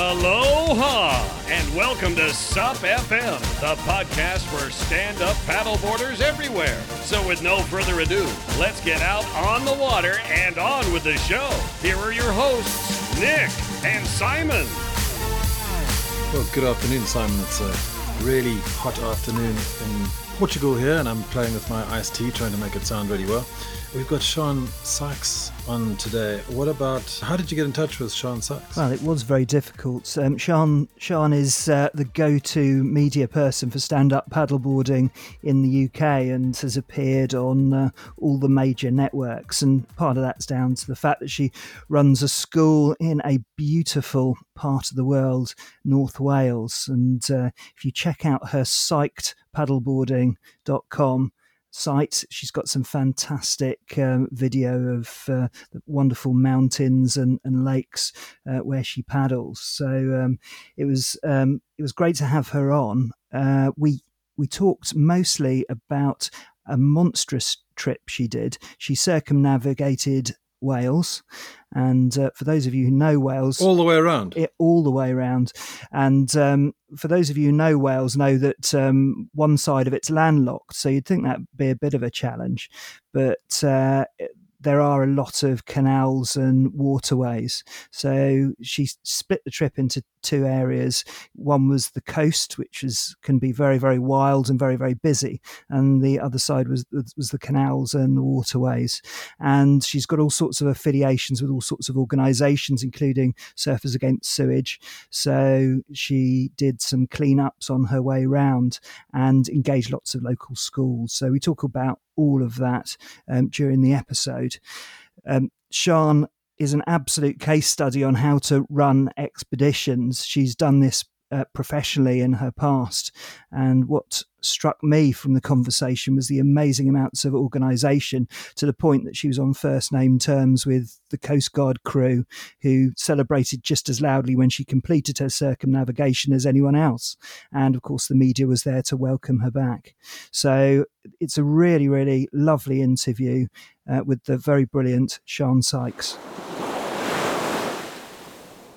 Aloha and welcome to SUP FM, the podcast for stand up paddleboarders everywhere. So, with no further ado, let's get out on the water and on with the show. Here are your hosts, Nick and Simon. Well, good afternoon, Simon. It's a really hot afternoon in Portugal here, and I'm playing with my iced tea, trying to make it sound really well. We've got Sian Sykes on today. What about how did you get in touch with Sian Sykes? Well, it was very difficult. Um, Sian Sian is uh, the go-to media person for stand-up paddleboarding in the UK and has appeared on uh, all the major networks. And part of that's down to the fact that she runs a school in a beautiful part of the world, North Wales. And uh, if you check out her psychedpaddleboarding.com site. She's got some fantastic um, video of uh, the wonderful mountains and, and lakes uh, where she paddles. So um, it was um, it was great to have her on. Uh, we we talked mostly about a monstrous trip she did. She circumnavigated Wales. And uh, for those of you who know Wales, all the way around, it, all the way around. And um, for those of you who know Wales, know that um, one side of it's landlocked, so you'd think that'd be a bit of a challenge. But uh, there are a lot of canals and waterways. So she split the trip into two areas. One was the coast, which is can be very very wild and very very busy, and the other side was was the canals and the waterways. And she's got all sorts of affiliations with all sorts of organisations, including Surfers Against Sewage. So she did some cleanups on her way round and engaged lots of local schools. So we talk about all of that um, during the episode. Um, Sian is an absolute case study on how to run expeditions. She's done this uh, professionally in her past. And what struck me from the conversation was the amazing amounts of organisation to the point that she was on first name terms with the Coast Guard crew, who celebrated just as loudly when she completed her circumnavigation as anyone else. And of course, the media was there to welcome her back. So it's a really, really lovely interview uh, with the very brilliant Sian Sykes.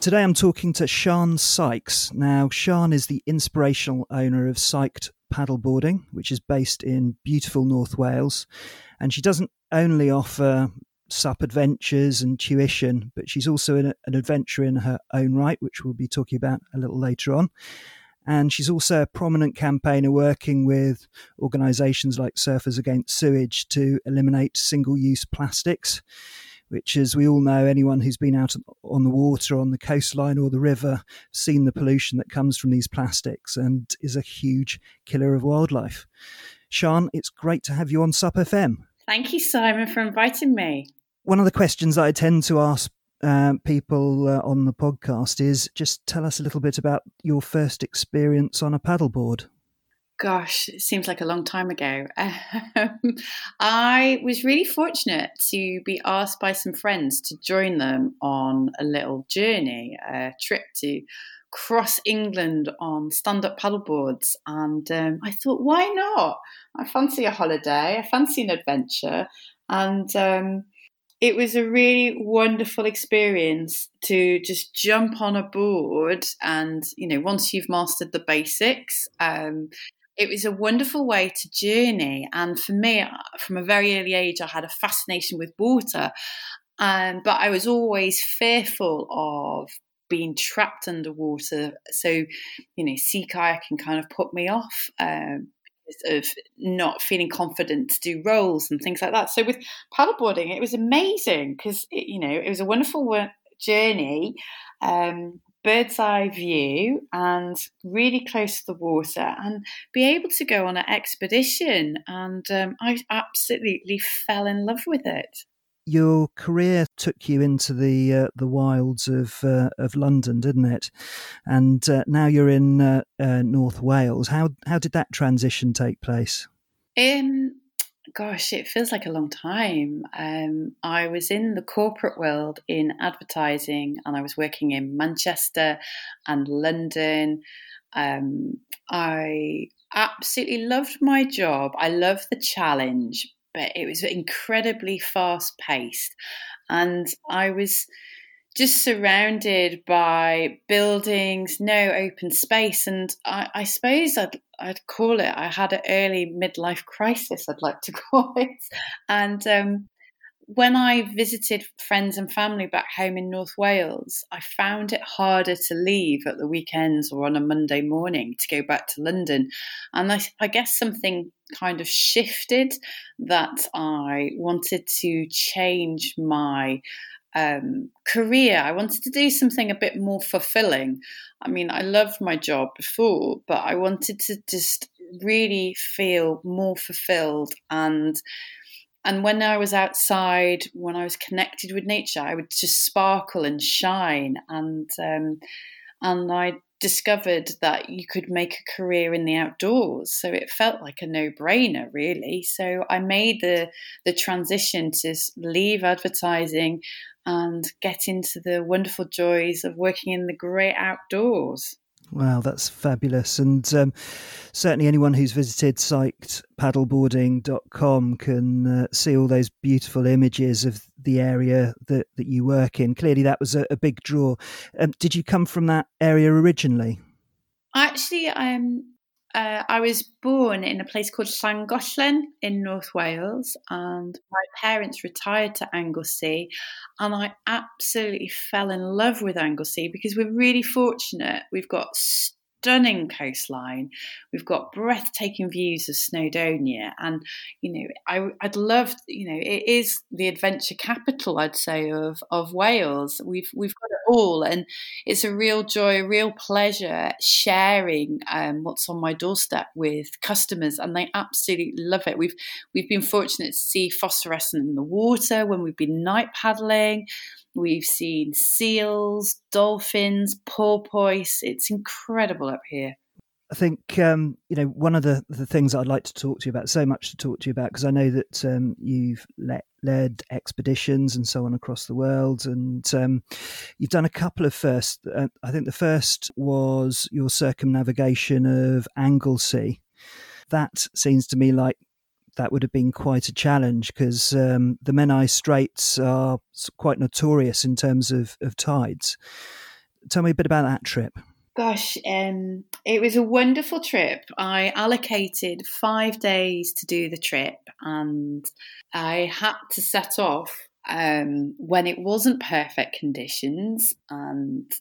Today I'm talking to Sian Sykes. Now, Sian is the inspirational owner of Psyched Paddleboarding, which is based in beautiful North Wales. And she doesn't only offer SUP adventures and tuition, but she's also an, an adventurer in her own right, which we'll be talking about a little later on. And she's also a prominent campaigner working with organisations like Surfers Against Sewage to eliminate single use plastics which, as we all know, anyone who's been out on the water, on the coastline, or the river, seen the pollution that comes from these plastics and is a huge killer of wildlife. Sian, it's great to have you on SUP FM. Thank you, Simon, for inviting me. One of the questions I tend to ask uh, people uh, on the podcast is just tell us a little bit about your first experience on a paddleboard gosh, it seems like a long time ago. Um, I was really fortunate to be asked by some friends to join them on a little journey, a trip to cross England on stand up paddleboards. And um, I thought, why not? I fancy a holiday, I fancy an adventure. And um, it was a really wonderful experience to just jump on a board and you know once you've mastered the basics um, it was a wonderful way to journey. And for me, uh, from a very early age, I had a fascination with water. Um, but I was always fearful of being trapped underwater. So, you know, sea kayaking kind of put me off. Um, of not feeling confident to do rolls and things like that. So with paddleboarding, it was amazing because you know it was a wonderful journey. Um, bird's eye view and really close to the water and be able to go on an expedition. And um, I absolutely fell in love with it. Your career took you into the uh, the wilds of uh, of London, didn't it? And uh, now you're in uh, uh, North Wales. How how did that transition take place? Um, gosh, it feels like a long time. Um, I was in the corporate world in advertising and I was working in Manchester and London. Um, I absolutely loved my job. I loved the challenge, but it was incredibly fast paced. And I was just surrounded by buildings, no open space, and I, I suppose I'd I'd call it. I had an early midlife crisis. I'd like to call it, and um, when I visited friends and family back home in North Wales, I found it harder to leave at the weekends or on a Monday morning to go back to London. And I, I, guess something kind of shifted that I wanted to change my um, career. I wanted to do something a bit more fulfilling. I mean, I loved my job before, but I wanted to just really feel more fulfilled and and when I was outside, when I was connected with nature, I would just sparkle and shine. And um, and I discovered that you could make a career in the outdoors. So it felt like a no-brainer, really. So I made the the transition to leave advertising and get into the wonderful joys of working in the great outdoors. Wow, that's fabulous. And um, certainly anyone who's visited psychedpaddleboarding.com can uh, see all those beautiful images of the area that, that you work in. Clearly, that was a, a big draw. Um, did you come from that area originally? Actually, um, uh, I was born in a place called Llangollen in North Wales, and my parents retired to Anglesey, and I absolutely fell in love with Anglesey because we're really fortunate. We've got stunning coastline. We've got breathtaking views of Snowdonia, and you know, I, would love, you know, it is the adventure capital, I'd say, of of Wales. We've we've got all, and it's a real joy, a real pleasure sharing um, what's on my doorstep with customers, and they absolutely love it. We've we've been fortunate to see phosphorescent in the water when we've been night paddling. We've seen seals, dolphins, porpoise. It's incredible up here. I think um, you know one of the, the things I'd like to talk to you about. So much to talk to you about because I know that um, you've led expeditions and so on across the world, and um, you've done a couple of first. Uh, I think the first was your circumnavigation of Anglesey. That seems to me like that would have been quite a challenge because um, the Menai Straits are quite notorious in terms of, of tides. Tell me a bit about that trip. Gosh, um, it was a wonderful trip. I allocated five days to do the trip, and I had to set off um, when it wasn't perfect conditions, and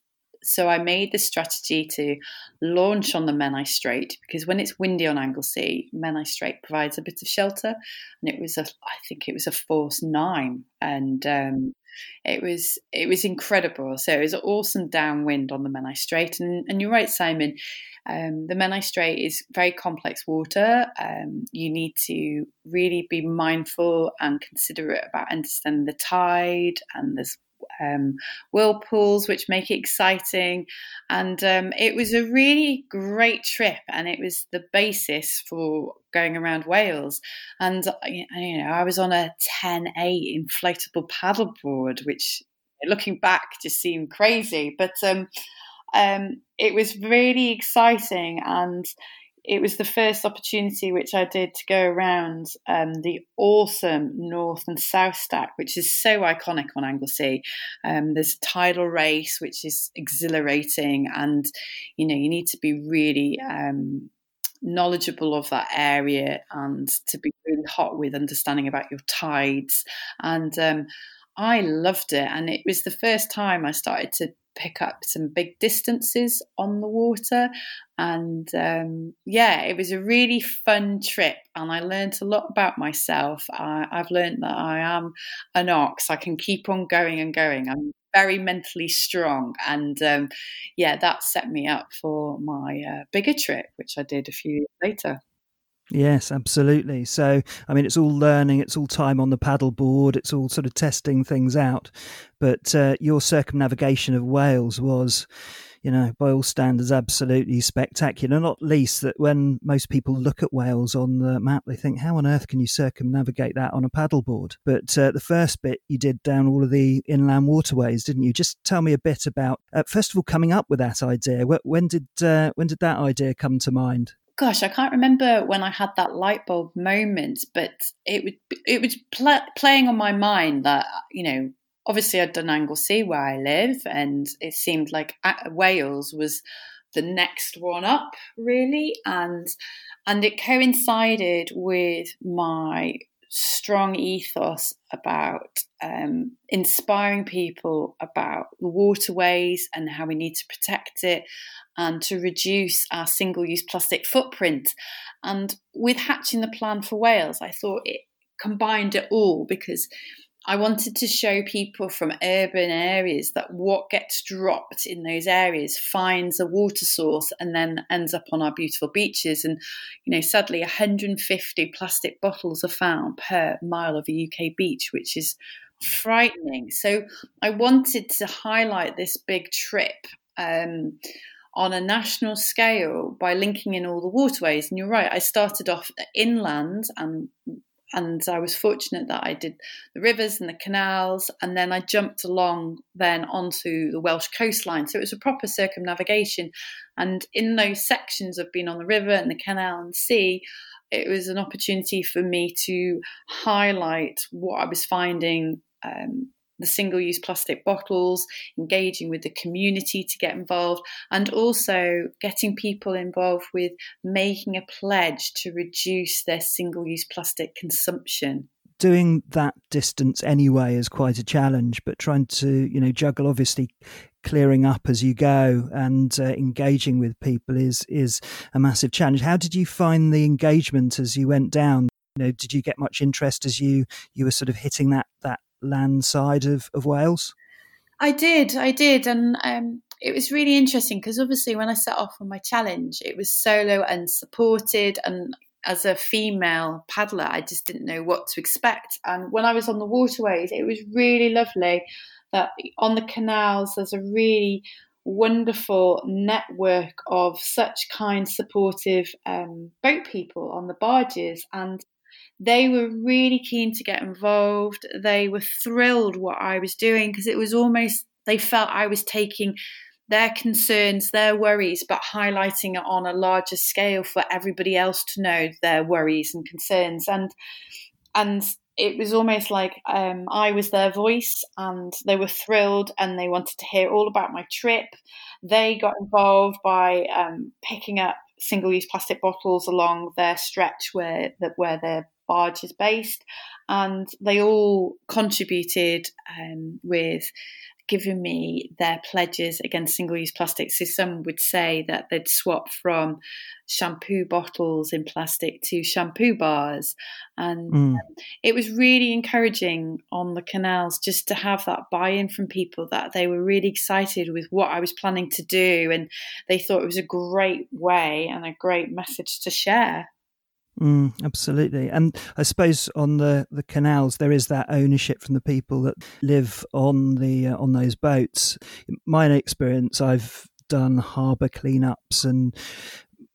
so I made the strategy to launch on the Menai Strait because when it's windy on Anglesey, Menai Strait provides a bit of shelter, and it was a, I think it was a force nine, and um, it was it was incredible. So it was awesome downwind on the Menai Strait, and, and you're right, Simon. Um, the Menai Strait is very complex water. Um, you need to really be mindful and considerate about understanding the tide, and there's um, whirlpools, which make it exciting. And um, it was a really great trip, and it was the basis for going around Wales. And uh, you know, I was on a 10A inflatable paddleboard, which looking back just seemed crazy, but um, um, it was really exciting and it was the first opportunity which I did to go around um, the awesome North and South Stack, which is so iconic on Anglesey. Um, there's a tidal race, which is exhilarating, and you know you need to be really um, knowledgeable of that area and to be really hot with understanding about your tides. And um, I loved it, and it was the first time I started to pick up some big distances on the water. And um, yeah, it was a really fun trip. And I learned a lot about myself. I, I've learned that I am an ox, I can keep on going and going. I'm very mentally strong. And um, yeah, that set me up for my uh, bigger trip, which I did a few years later. Yes, absolutely. So, I mean, it's all learning, it's all time on the paddleboard, it's all sort of testing things out. But uh, your circumnavigation of Wales was, you know, by all standards, absolutely spectacular. Not least that when most people look at Wales on the map, they think, how on earth can you circumnavigate that on a paddleboard? But uh, the first bit you did down all of the inland waterways, didn't you? Just tell me a bit about, uh, first of all, coming up with that idea. When did uh, when did that idea come to mind? Gosh, I can't remember when I had that light bulb moment, but it would it was pl- playing on my mind that you know obviously I'd done Anglesey where I live, and it seemed like uh, Wales was the next one up, really, and and it coincided with my strong ethos about um, inspiring people about the waterways and how we need to protect it and to reduce our single use plastic footprint. And with hatching the plan for Wales, I thought it combined it all because I wanted to show people from urban areas that what gets dropped in those areas finds a water source and then ends up on our beautiful beaches. And, you know, sadly, 150 plastic bottles are found per mile of a UK beach, which is frightening. So I wanted to highlight this big trip. Um, on a national scale by linking in all the waterways. And you're right, I started off inland and and I was fortunate that I did the rivers and the canals, and then I jumped along then onto the Welsh coastline. So it was a proper circumnavigation, and in those sections of being on the river and the canal and sea, it was an opportunity for me to highlight what I was finding um, the single use plastic bottles, engaging with the community to get involved, and also getting people involved with making a pledge to reduce their single use plastic consumption. Doing that distance anyway is quite a challenge but trying to you know juggle obviously clearing up as you go and uh, engaging with people is is a massive challenge. How did you find the engagement as you went down? You know did you get much interest as you you were sort of hitting that that land side of, of Wales? I did, I did, and um, it was really interesting because obviously when I set off on my challenge, it was solo and supported, and as a female paddler, I just didn't know what to expect. And when I was on the waterways, it was really lovely that on the canals there's a really wonderful network of such kind, supportive um, boat people on the barges, and they were really keen to get involved. They were thrilled what I was doing because it was almost, they felt I was taking their concerns, their worries, but highlighting it on a larger scale for everybody else to know their worries and concerns. And, and, it was almost like um, I was their voice, and they were thrilled, and they wanted to hear all about my trip. They got involved by um, picking up single-use plastic bottles along their stretch where that where their barge is based, and they all contributed um, with giving me their pledges against single use plastic. So some would say that they'd swap from shampoo bottles in plastic to shampoo bars. And mm. um, it was really encouraging on the canals just to have that buy in from people that they were really excited with what I was planning to do. And they thought it was a great way and a great message to share. Mm, absolutely, and I suppose on the, the canals there is that ownership from the people that live on the uh, on those boats. My experience, I've done harbour cleanups and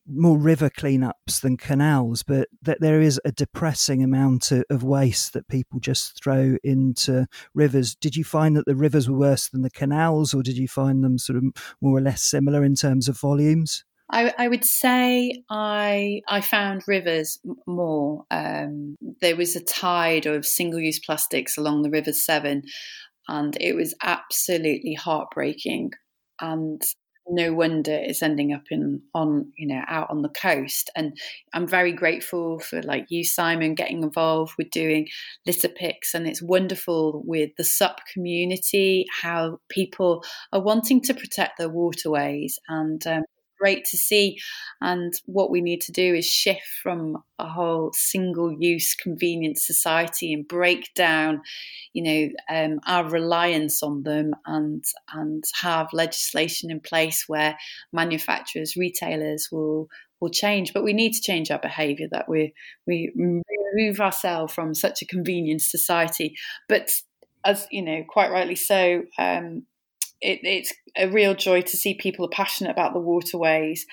more river cleanups than canals, but that there is a depressing amount of, of, waste that people just throw into rivers. Did you find that the rivers were worse than the canals, or did you find them sort of more or less similar in terms of volumes? I, I, would say I I found rivers more. Um, there was a tide of single-use plastics along the River Severn, and it was absolutely heartbreaking. And no wonder it's ending up in on you know out on the coast. And I'm very grateful for like you, Simon, getting involved with doing litter picks, and it's wonderful with the SUP community how people are wanting to protect their waterways and. Um, great to see. And what we need to do is shift from a whole single use convenience society and break down, you know, um, our reliance on them and and have legislation in place where manufacturers, retailers will will change. But we need to change our behaviour that we we remove ourselves from such a convenience society. But as you know, quite rightly so, um, it, it's a real joy to see people are passionate about the waterways.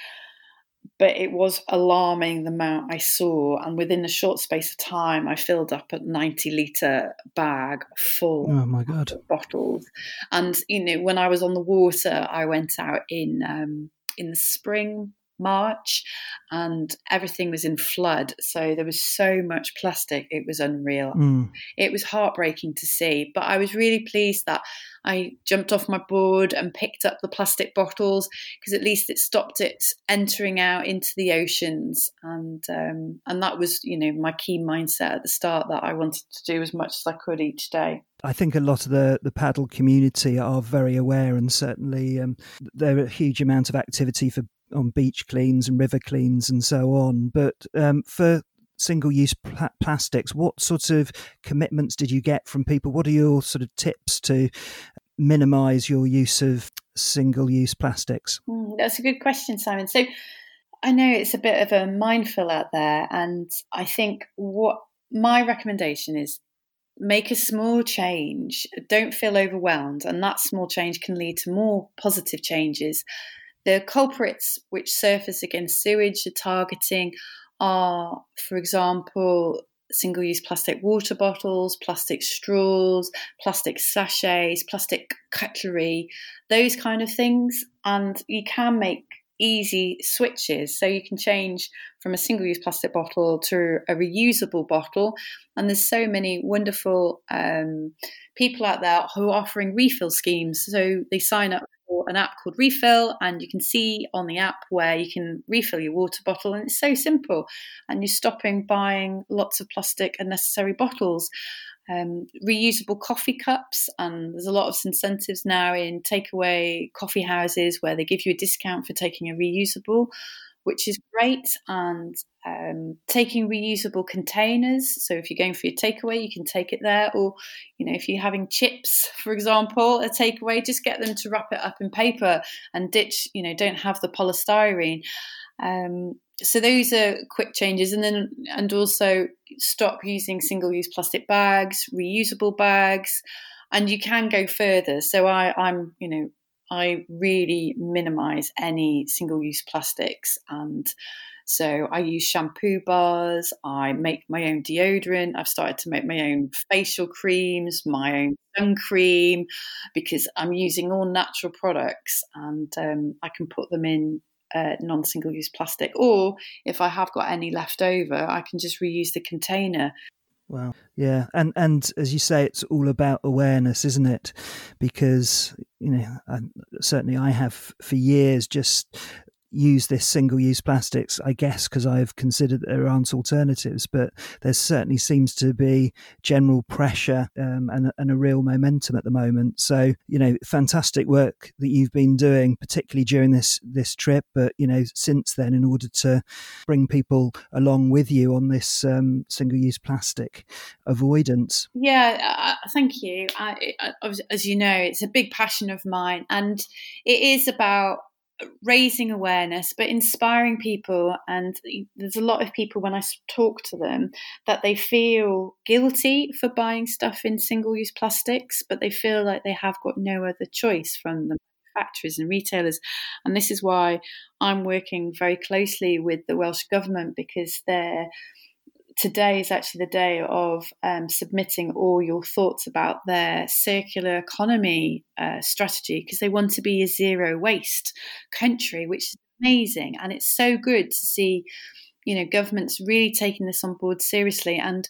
But it was alarming the amount I saw, and within a short space of time, I filled up a ninety liter bag full. Oh my god! Of bottles, and you know when I was on the water, I went out in um, in the spring March, and everything was in flood. So there was so much plastic, it was unreal. Mm. It was heartbreaking to see, but I was really pleased that I jumped off my board and picked up the plastic bottles because at least it stopped it entering out into the oceans, and um, and that was you know my key mindset at the start that I wanted to do as much as I could each day. I think a lot of the, the paddle community are very aware, and certainly um, there are a huge amount of activity for on beach cleans and river cleans and so on. But um, for single use pl- plastics, what sort of commitments did you get from people? What are your sort of tips to minimize your use of single use plastics? Mm, that's a good question, Simon. So I know it's a bit of a minefield out there, and I think what my recommendation is make a small change. Don't feel overwhelmed, and that small change can lead to more positive changes. The culprits which Surfers Against Sewage targeting are, for example, single use plastic water bottles, plastic straws, plastic sachets, plastic cutlery, those kind of things. And you can make easy switches. So you can change from a single use plastic bottle to a reusable bottle. And there's so many wonderful um, people out there who are offering refill schemes. So they sign up for an app called Refill, and you can see on the app where you can refill your water bottle. And it's so simple. And you're stopping buying lots of plastic unnecessary bottles um, reusable coffee cups, and there's a lot of incentives now in takeaway coffee houses where they give you a discount for taking a reusable, which is great. And um, taking reusable containers. So if you're going for your takeaway, you can take it there. Or, you know, if you're having chips, for example, a takeaway, just get them to wrap it up in paper and ditch, you know, don't have the polystyrene. Um, so those are quick changes and then and also stop using single use plastic bags reusable bags and you can go further so i i'm you know i really minimize any single use plastics and so I use shampoo bars, I make my own deodorant, I've started to make my own facial creams, my own sun cream, because I'm using all natural products and um, I can put them in uh, non-single use plastic or if i have got any left over i can just reuse the container Wow. Yeah. And and as you say, it's all about awareness, isn't it? Because, you know, I, certainly I have for years just use this single use plastics, I guess, because I've considered there aren't alternatives, but there certainly seems to be general pressure um, and, and a real momentum at the moment. So, you know, fantastic work that you've been doing, particularly during this, this trip, but, you know, since then, in order to bring people along with you on this um, single use plastic avoidance. Yeah, uh, thank you. I, I, as you know, it's a big passion of mine, and it is about raising awareness, but inspiring people. And there's a lot of people when I talk to them that they feel guilty for buying stuff in single use plastics, but they feel like they have got no other choice from the manufacturers and retailers. And this is why I'm working very closely with the Welsh Government because they're today is actually the day of um, submitting all your thoughts about their circular economy uh, strategy because they want to be a zero waste country, which is amazing. And it's so good to see, you know, governments really taking this on board seriously. And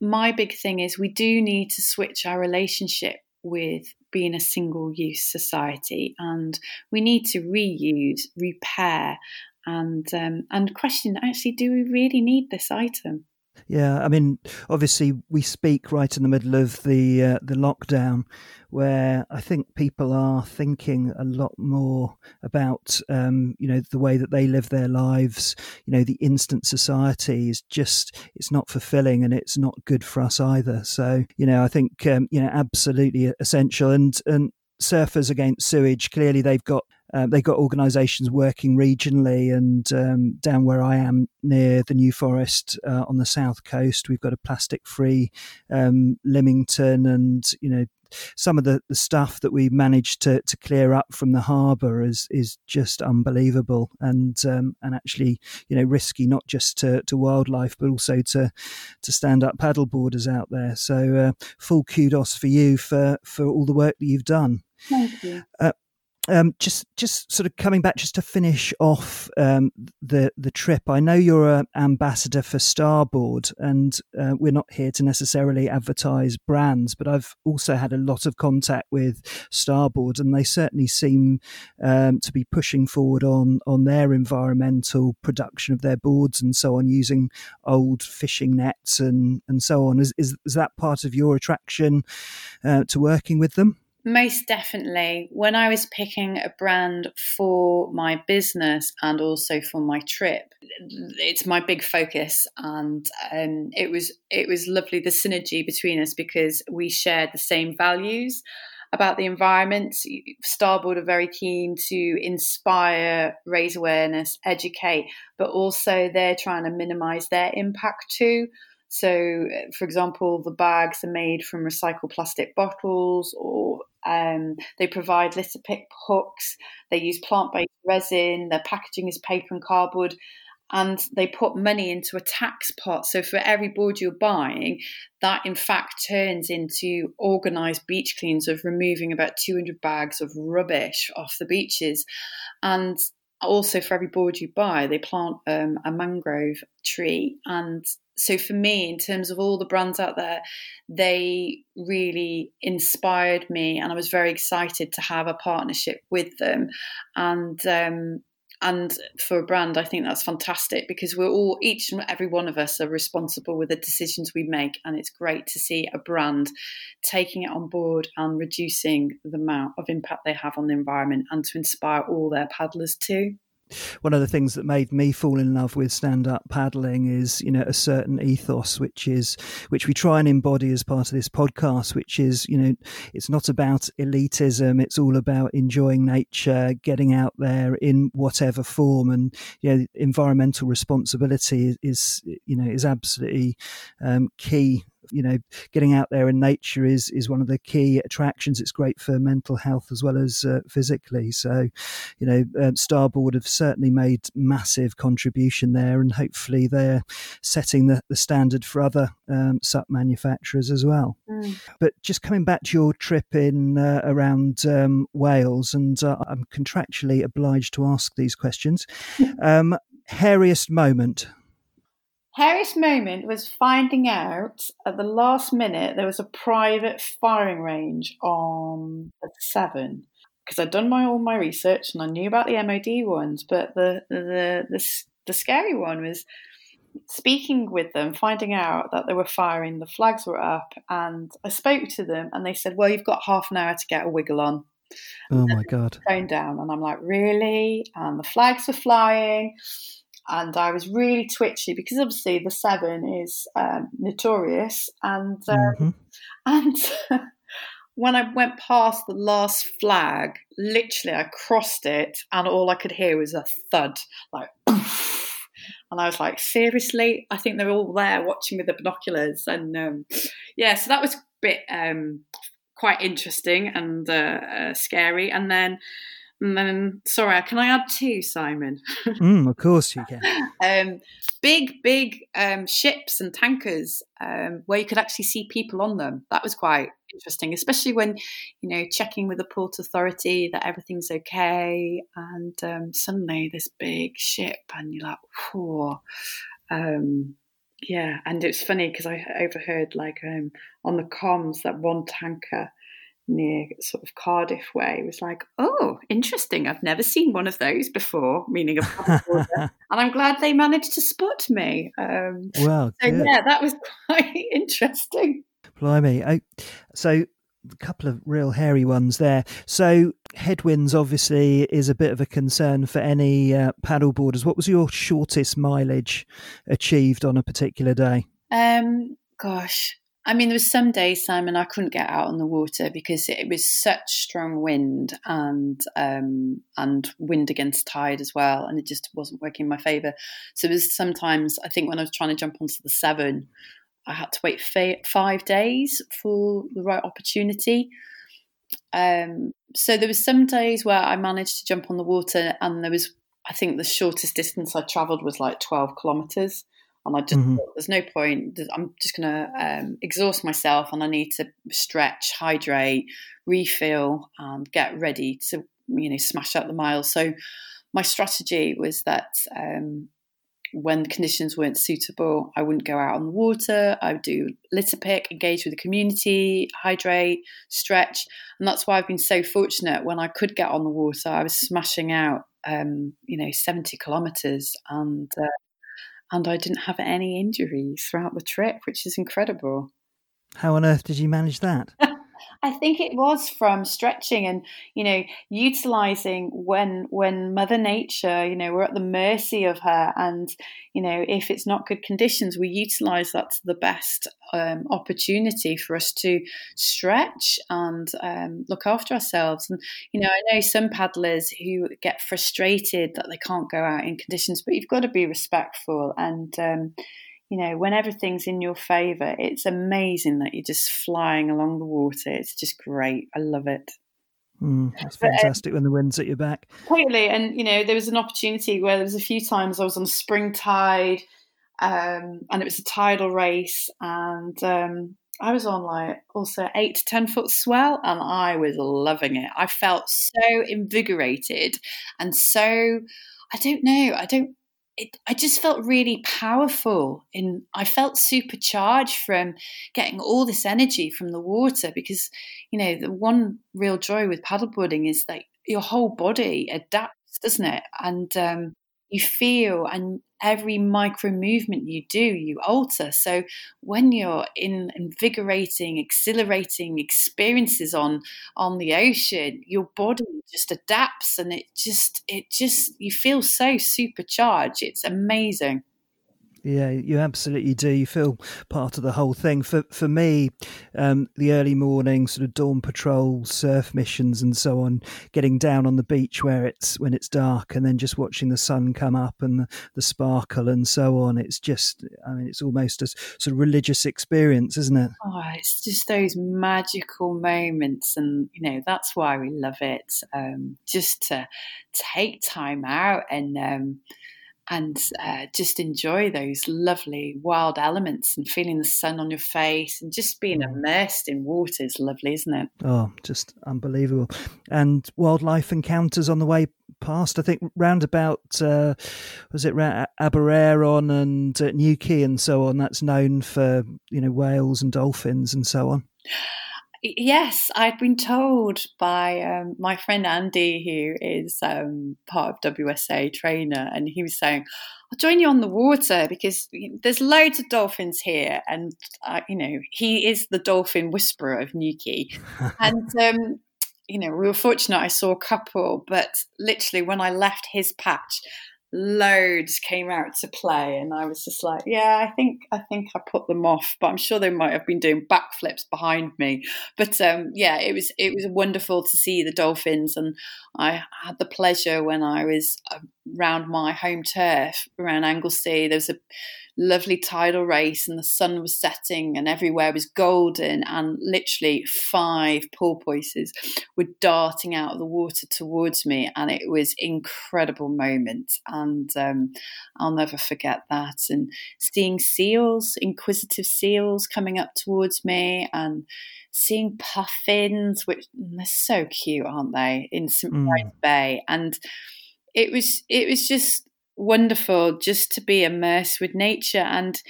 my big thing is we do need to switch our relationship with being a single use society and we need to reuse, repair, and um, and question actually do we really need this item yeah, I mean, obviously, we speak right in the middle of the uh, the lockdown, where I think people are thinking a lot more about, um, you know, the way that they live their lives. You know, the instant society is just it's not fulfilling and it's not good for us either. So, you know, I think um, you know absolutely essential. And and surfers against sewage clearly they've got um, they've got organisations working regionally, and um, down where I am near the New Forest uh, on the south coast, we've got a plastic-free um, Lymington, and you know some of the, the stuff that we managed to, to clear up from the harbour is is just unbelievable, and um, and actually you know risky not just to, to wildlife but also to to stand up paddleboarders out there. So uh, full kudos for you for for all the work that you've done. Thank you. Uh, um, just just sort of coming back just to finish off um, the the trip. I know you're an ambassador for Starboard, and uh, we're not here to necessarily advertise brands, but I've also had a lot of contact with Starboard, and they certainly seem um, to be pushing forward on on their environmental production of their boards and so on, using old fishing nets and and so on. Is is, is that part of your attraction uh, to working with them? Most definitely. When I was picking a brand for my business and also for my trip, it's my big focus, and um, it was it was lovely the synergy between us because we shared the same values about the environment. Starboard are very keen to inspire, raise awareness, educate, but also they're trying to minimise their impact too. So, for example, the bags are made from recycled plastic bottles, or um, they provide litter pick hooks. They use plant based resin. Their packaging is paper and cardboard. And they put money into a tax pot. So, for every board you're buying, that in fact turns into organised beach cleans of removing about 200 bags of rubbish off the beaches. And also, for every board you buy, they plant um, a mangrove tree and so for me in terms of all the brands out there they really inspired me and i was very excited to have a partnership with them. And um, and for a brand i think that's fantastic because we're all each and every one of us are responsible with the decisions we make and it's great to see a brand taking it on board and reducing the amount of impact they have on the environment and to inspire all their paddlers too one of the things that made me fall in love with stand up paddling is you know a certain ethos which is which we try and embody as part of this podcast which is you know it's not about elitism it's all about enjoying nature getting out there in whatever form. And you know environmental responsibility is, you know is absolutely um, key you know, getting out there in nature is is one of the key attractions. It's great for mental health as well as uh, physically. So, you know, uh, Starboard have certainly made massive contribution there, and hopefully they're setting the, the standard for other um, SUP manufacturers as well. Mm. But just coming back to your trip in uh, around um, Wales, and uh, I'm contractually obliged to ask these questions. Um, hairiest moment Harry's moment was finding out at the last minute there was a private firing range on the Severn because I'd done my all my research and I knew about the MOD ones, but the the the, the scary one was speaking with them, finding out that they were firing, the flags were up, and I spoke to them, and they said, "Well, you've got half an hour to get a wiggle on." Oh my god! Going down, and I'm like, "Really?" And the flags were flying, and I was really twitchy because obviously the Severn is um, notorious, and um, mm-hmm. and when I went past the last flag, literally I crossed it, and all I could hear was a thud, like. And I was like, seriously? I think they're all there watching with the binoculars. And um, yeah, so that was a bit um, quite interesting and uh, uh, scary. And then and then, sorry, can I add two, Simon? mm, of course you can. um, big, big um, ships and tankers um, where you could actually see people on them. That was quite interesting, especially when, you know, checking with the port authority that everything's okay. And um, suddenly this big ship, and you're like, whoa. Um, yeah, and it's funny because I overheard, like, um, on the comms that one tanker near sort of Cardiff way was like, oh, interesting. I've never seen one of those before, meaning a and I'm glad they managed to spot me. Um, well, so good. yeah, that was quite interesting. Blimey. Oh, so a couple of real hairy ones there. So headwinds obviously is a bit of a concern for any uh, paddleboarders. What was your shortest mileage achieved on a particular day? Um, gosh, I mean, there was some days, Simon, I couldn't get out on the water because it was such strong wind and um, and wind against tide as well, and it just wasn't working in my favour. So there was sometimes, I think, when I was trying to jump onto the Severn, I had to wait fa- five days for the right opportunity. Um, so there was some days where I managed to jump on the water, and there was, I think, the shortest distance I travelled was like twelve kilometres. And I just mm-hmm. thought, there's no point. I'm just going to um, exhaust myself, and I need to stretch, hydrate, refill, and get ready to you know, smash out the miles. So my strategy was that um, when the conditions weren't suitable, I wouldn't go out on the water. I would do litter pick, engage with the community, hydrate, stretch. And that's why I've been so fortunate when I could get on the water, I was smashing out, um, you know, 70 kilometres and, uh, and I didn't have any injuries throughout the trip, which is incredible. How on earth did you manage that? I think it was from stretching and you know utilizing when when Mother Nature, you know, we're at the mercy of her, and you know if it's not good conditions, we utilize that to the best um, opportunity for us to stretch and um, look after ourselves. And you know, I know some paddlers who get frustrated that they can't go out in conditions, but you've got to be respectful and. Um, you know, when everything's in your favour, it's amazing that you're just flying along the water. It's just great. I love it. Mm, it's fantastic but, um, when the wind's at your back. Totally. And, you know, there was an opportunity where there was a few times I was on spring tide um, and it was a tidal race and um, I was on like also eight to 10 foot swell and I was loving it. I felt so invigorated and so, I don't know, I don't it, I just felt really powerful. and I felt supercharged from getting all this energy from the water because, you know, the one real joy with paddleboarding is that your whole body adapts, doesn't it? And um, you feel and every micro movement you do you alter. So when you're in invigorating exhilarating experiences on on the ocean your body just adapts and it just it just you feel so supercharged. It's amazing yeah, you absolutely do. You feel part of the whole thing. For for me, um, the early morning sort of dawn patrol, surf missions, and so on, getting down on the beach where it's when it's dark, and then just watching the sun come up and the, the sparkle and so on. It's just, I mean, it's almost a sort of religious experience, isn't it? Oh, it's just those magical moments, and you know that's why we love it. Um, just to take time out and. Um, and uh, just enjoy those lovely wild elements and feeling the sun on your face and just being mm. immersed in water is lovely, isn't it? Oh, just unbelievable. And wildlife encounters on the way past, I think roundabout, uh, was it Aberaeron and uh, Newquay and so on, that's known for, you know, whales and dolphins and so on. Yes, I'd been told by um, my friend Andy, who is um, part of WSA trainer, and he was saying, "I'll join you on the water because there's loads of dolphins here." And uh, you know, he is the dolphin whisperer of Newquay, and um, you know, we were fortunate. I saw a couple, but literally when I left his patch, loads came out to play and I was just like yeah I think I think I put them off but I'm sure they might have been doing backflips behind me. But um, yeah it was it was wonderful to see the dolphins and I had the pleasure when I was around my home turf around Anglesey. There was a lovely tidal race and the sun was setting and everywhere was golden and literally five porpoises were darting out of the water towards me and it was incredible moment and um, I'll never forget that and seeing seals inquisitive seals coming up towards me and seeing puffins which they're so cute aren't they in St. Mm. Bay and it was it was just wonderful just to be immersed with nature and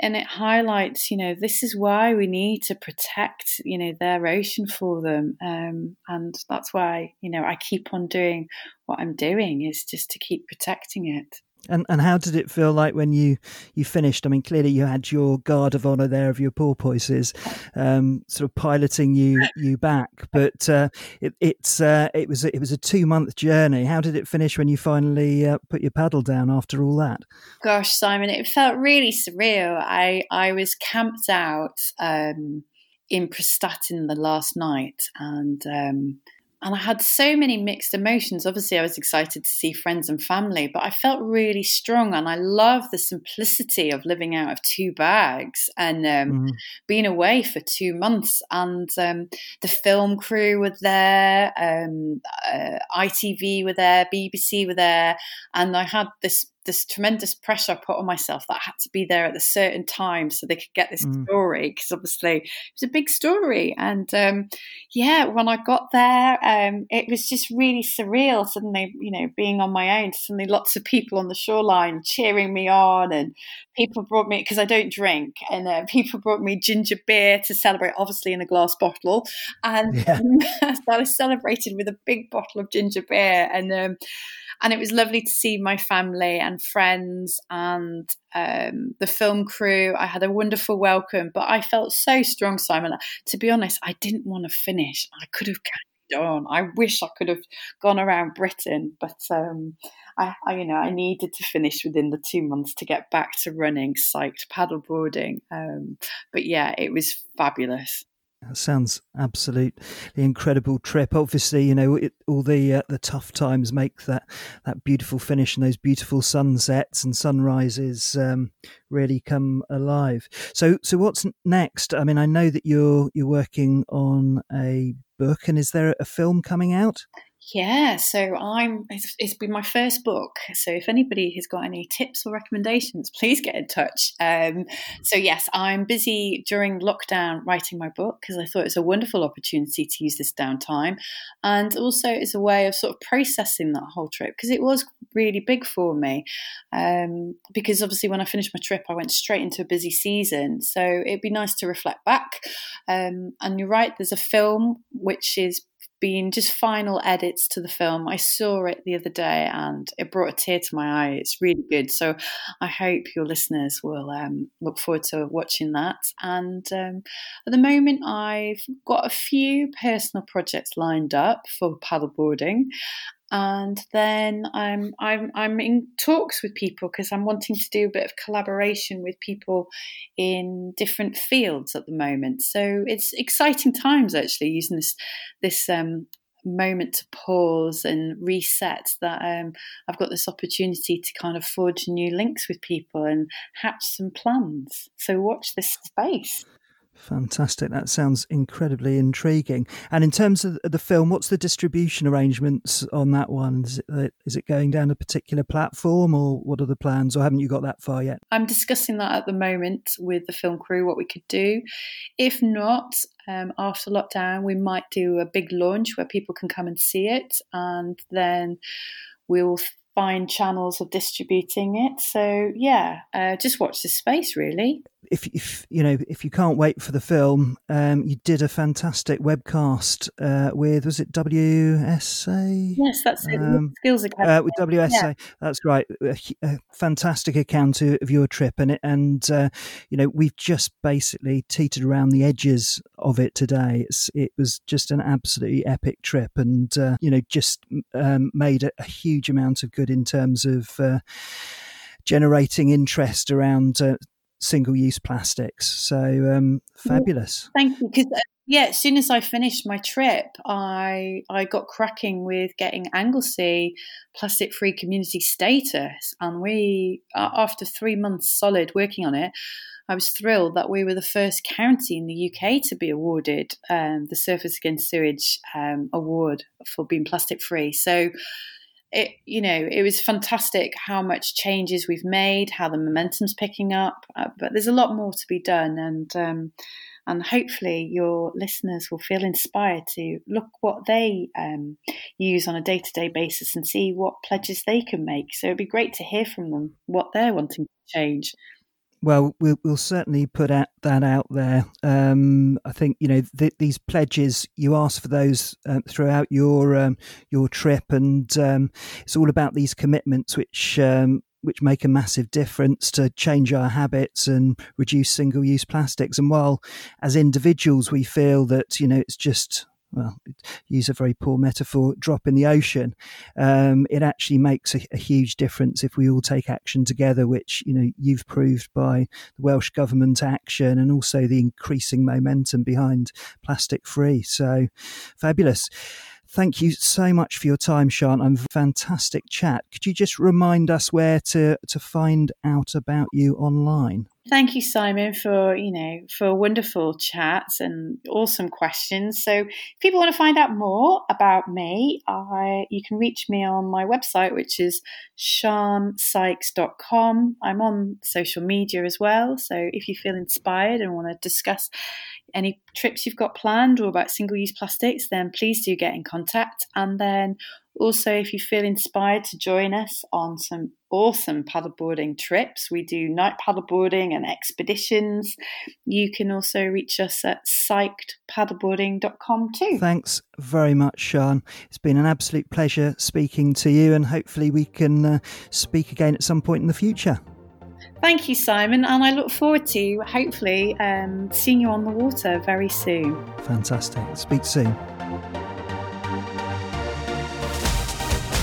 and it highlights you know this is why we need to protect you know their ocean for them um, and that's why you know i keep on doing what i'm doing is just to keep protecting it and and how did it feel like when you you finished? I mean, clearly you had your guard of honour there of your porpoises, um, sort of piloting you you back. But uh, it, it's uh, it was it was a two month journey. How did it finish when you finally uh, put your paddle down after all that? Gosh, Simon, it felt really surreal. I I was camped out um, in Prestatyn the last night, and um, and I had so many mixed emotions. Obviously, I was excited to see friends and family, but I felt really strong. And I love the simplicity of living out of two bags and um, mm-hmm. being away for two months. And um, the film crew were there, um, uh, ITV were there, BBC were there, and I had this this tremendous pressure I put on myself that I had to be there at a certain time so they could get this mm. story because obviously it was a big story. And um, yeah, when I got there, um, it was just really surreal. Suddenly, you know, being on my own, suddenly lots of people on the shoreline cheering me on, and people brought me because I don't drink, and uh, people brought me ginger beer to celebrate, obviously in a glass bottle, and yeah. so I celebrated with a big bottle of ginger beer, and um, and it was lovely to see my family and friends and um, the film crew. I had a wonderful welcome, but I felt so strong, Simon. To be honest, I didn't want to finish. I could have carried on. I wish I could have gone around Britain, but um, I, I, you know, I needed to finish within the two months to get back to running, psyched paddleboarding. Um, but yeah, it was fabulous. That sounds absolutely incredible trip. Obviously, you know it, all the uh, the tough times make that that beautiful finish and those beautiful sunsets and sunrises um, really come alive. So, so what's next? I mean, I know that you're you're working on a book, and is there a film coming out? Yeah, so I'm. It's, it's been my first book. So if anybody has got any tips or recommendations, please get in touch. Um, so yes, I'm busy during lockdown writing my book because I thought it's a wonderful opportunity to use this downtime, and also it's a way of sort of processing that whole trip because it was really big for me. Um, because obviously when I finished my trip, I went straight into a busy season. So it'd be nice to reflect back. Um, and you're right, there's a film which is been just final edits to the film. I saw it the other day and it brought a tear to my eye. It's really good. So I hope your listeners will um, look forward to watching that. And um, at the moment, I've got a few personal projects lined up for paddleboarding and then I'm I'm I'm in talks with people because I'm wanting to do a bit of collaboration with people in different fields at the moment. So it's exciting times actually using this this um, moment to pause and reset that um, I've got this opportunity to kind of forge new links with people and hatch some plans. So watch this space. Fantastic. That sounds incredibly intriguing. And in terms of the film, what's the distribution arrangements on that one? Is it, uh, it going down a particular platform or what are the plans, or haven't you got that far yet? I'm discussing that at the moment with the film crew, what we could do. If not, um, after lockdown, we might do a big launch where people can come and see it. And then we'll find channels of distributing it. So yeah, uh, just watch the space really if, if you know if you can't wait for the film, um, you did a fantastic webcast uh, with was it WSA? Yes, that's it. Um, Skills Academy. Uh, with WSA, yeah. that's right. A, a, fantastic account of your trip, and it, and uh, you know we've just basically teetered around the edges of it today. It's, it was just an absolutely epic trip, and uh, you know just um, made a, a, huge amount of good in terms of uh, generating interest around uh, single use plastics. So um, fabulous. Thank you. Because uh, yeah, as soon as I finished my trip, I I got cracking with getting Anglesey plastic free community status, and we after three months solid working on it. I was thrilled that we were the first county in the UK to be awarded um, the Surfers Against Sewage um, award for being plastic free. So it you know it was fantastic how much changes we've made how the momentum's picking up uh, but there's a lot more to be done and um, and hopefully your listeners will feel inspired to look what they um, use on a day-to-day basis and see what pledges they can make. So it'd be great to hear from them what they're wanting to change well, we'll, we'll certainly put that out there. Um, I think you know th- these pledges you ask for those uh, throughout your um, your trip, and um, it's all about these commitments which um, which make a massive difference to change our habits and reduce single use plastics. And while as individuals we feel that you know it's just well, use a very poor metaphor, drop in the ocean, um, it actually makes a, a, huge difference if we all take action together, which, you know, you've proved by the Welsh Government action and also the increasing momentum behind plastic free. So fabulous. Thank you so much for your time, Sian. I'm fantastic chat. Could you just remind us where to, to find out about you online? Thank you, Simon, for you know for wonderful chats and awesome questions. So, if people want to find out more about me, I, you can reach me on my website, which is siansykes.com. I'm on social media as well. So, if you feel inspired and want to discuss any trips you've got planned or about single use plastics, then please do get in contact. And then also, if you feel inspired to join us on some awesome paddleboarding trips, we do night paddleboarding and expeditions. You can also reach us at psychedpaddleboarding.com too. Thanks very much, Sian. It's been an absolute pleasure speaking to you, and hopefully, we can uh, speak again at some point in the future. Thank you, Simon, and I look forward to hopefully um, seeing you on the water very soon. Fantastic. Speak soon.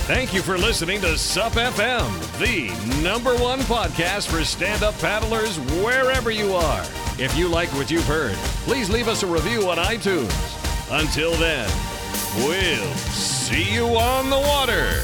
Thank you for listening to SUP FM, the number one podcast for stand up paddlers wherever you are. If you like what you've heard, please leave us a review on iTunes. Until then, we'll see you on the water.